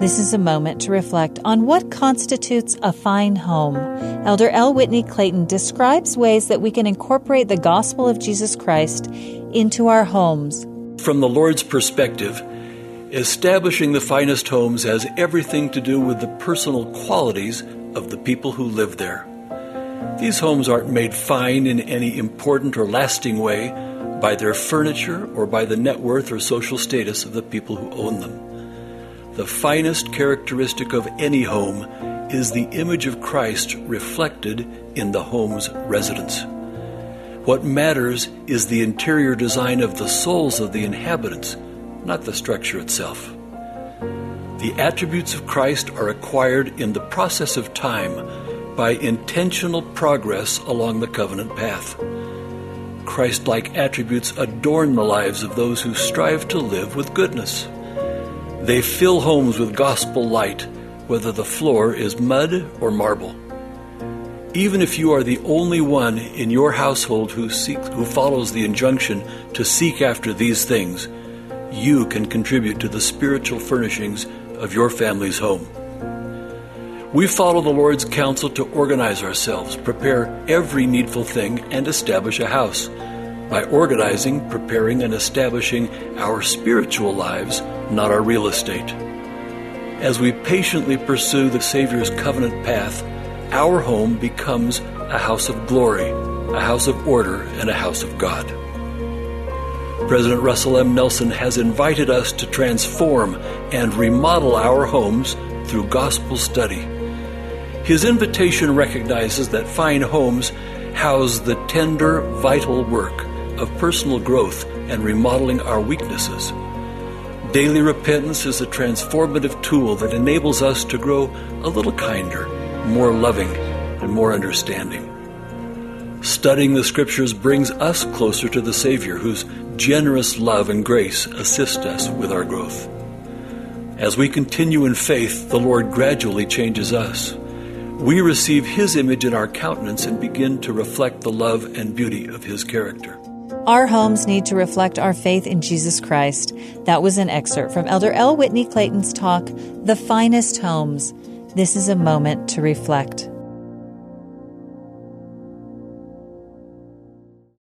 This is a moment to reflect on what constitutes a fine home. Elder L. Whitney Clayton describes ways that we can incorporate the gospel of Jesus Christ into our homes. From the Lord's perspective, establishing the finest homes has everything to do with the personal qualities of the people who live there. These homes aren't made fine in any important or lasting way by their furniture or by the net worth or social status of the people who own them. The finest characteristic of any home is the image of Christ reflected in the home's residents. What matters is the interior design of the souls of the inhabitants, not the structure itself. The attributes of Christ are acquired in the process of time by intentional progress along the covenant path. Christ like attributes adorn the lives of those who strive to live with goodness. They fill homes with gospel light, whether the floor is mud or marble. Even if you are the only one in your household who, seeks, who follows the injunction to seek after these things, you can contribute to the spiritual furnishings of your family's home. We follow the Lord's counsel to organize ourselves, prepare every needful thing, and establish a house. By organizing, preparing, and establishing our spiritual lives, not our real estate. As we patiently pursue the Savior's covenant path, our home becomes a house of glory, a house of order, and a house of God. President Russell M. Nelson has invited us to transform and remodel our homes through gospel study. His invitation recognizes that fine homes house the tender, vital work of personal growth and remodeling our weaknesses. Daily repentance is a transformative tool that enables us to grow a little kinder, more loving, and more understanding. Studying the Scriptures brings us closer to the Savior, whose generous love and grace assist us with our growth. As we continue in faith, the Lord gradually changes us. We receive His image in our countenance and begin to reflect the love and beauty of His character. Our homes need to reflect our faith in Jesus Christ. That was an excerpt from Elder L. Whitney Clayton's talk, The Finest Homes. This is a moment to reflect.